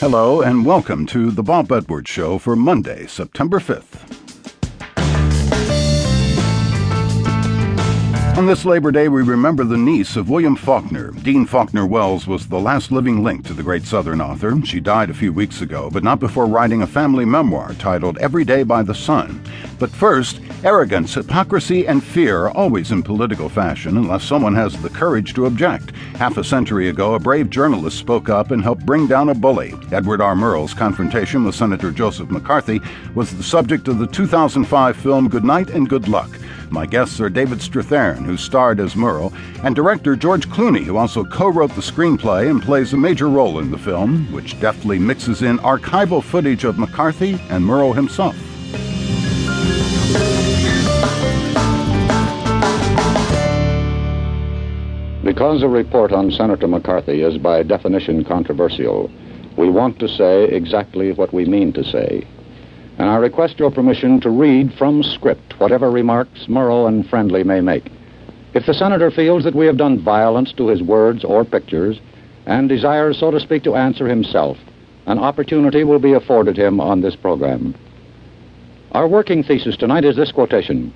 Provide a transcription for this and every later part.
Hello, and welcome to the Bob Edwards Show for Monday, September 5th. On this Labor Day, we remember the niece of William Faulkner. Dean Faulkner Wells was the last living link to the great Southern author. She died a few weeks ago, but not before writing a family memoir titled Every Day by the Sun. But first, arrogance, hypocrisy, and fear are always in political fashion unless someone has the courage to object. Half a century ago, a brave journalist spoke up and helped bring down a bully. Edward R. Murrow's confrontation with Senator Joseph McCarthy was the subject of the 2005 film Good Night and Good Luck. My guests are David Strathairn, who starred as Murrow, and director George Clooney, who also co wrote the screenplay and plays a major role in the film, which deftly mixes in archival footage of McCarthy and Murrow himself. Because a report on Senator McCarthy is by definition controversial, we want to say exactly what we mean to say and I request your permission to read from script whatever remarks Murrow and Friendly may make. If the Senator feels that we have done violence to his words or pictures, and desires, so to speak, to answer himself, an opportunity will be afforded him on this program. Our working thesis tonight is this quotation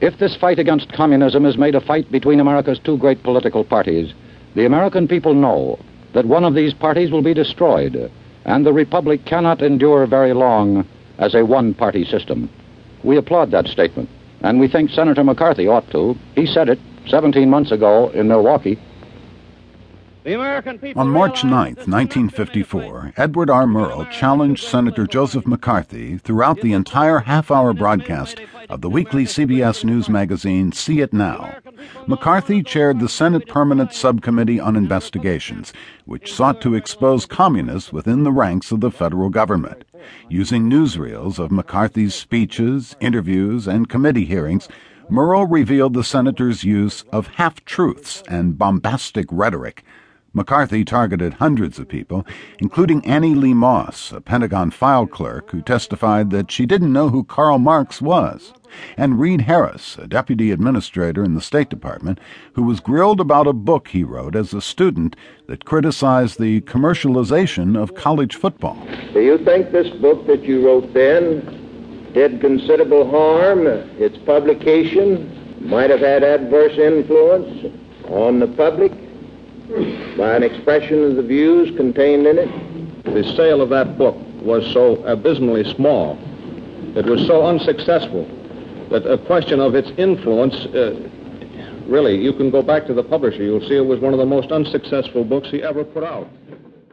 If this fight against communism is made a fight between America's two great political parties, the American people know that one of these parties will be destroyed, and the Republic cannot endure very long as a one party system. We applaud that statement, and we think Senator McCarthy ought to. He said it 17 months ago in Milwaukee. On March 9, 1954, Edward R. Murrow challenged Senator Joseph McCarthy throughout the entire half hour broadcast of the weekly CBS News magazine See It Now. McCarthy chaired the Senate Permanent Subcommittee on Investigations, which sought to expose communists within the ranks of the federal government. Using newsreels of McCarthy's speeches, interviews, and committee hearings, Murrow revealed the senator's use of half truths and bombastic rhetoric McCarthy targeted hundreds of people, including Annie Lee Moss, a Pentagon file clerk who testified that she didn't know who Karl Marx was, and Reed Harris, a deputy administrator in the State Department, who was grilled about a book he wrote as a student that criticized the commercialization of college football. Do you think this book that you wrote then did considerable harm? Its publication might have had adverse influence on the public? By an expression of the views contained in it? The sale of that book was so abysmally small, it was so unsuccessful, that a question of its influence, uh, really, you can go back to the publisher. You'll see it was one of the most unsuccessful books he ever put out.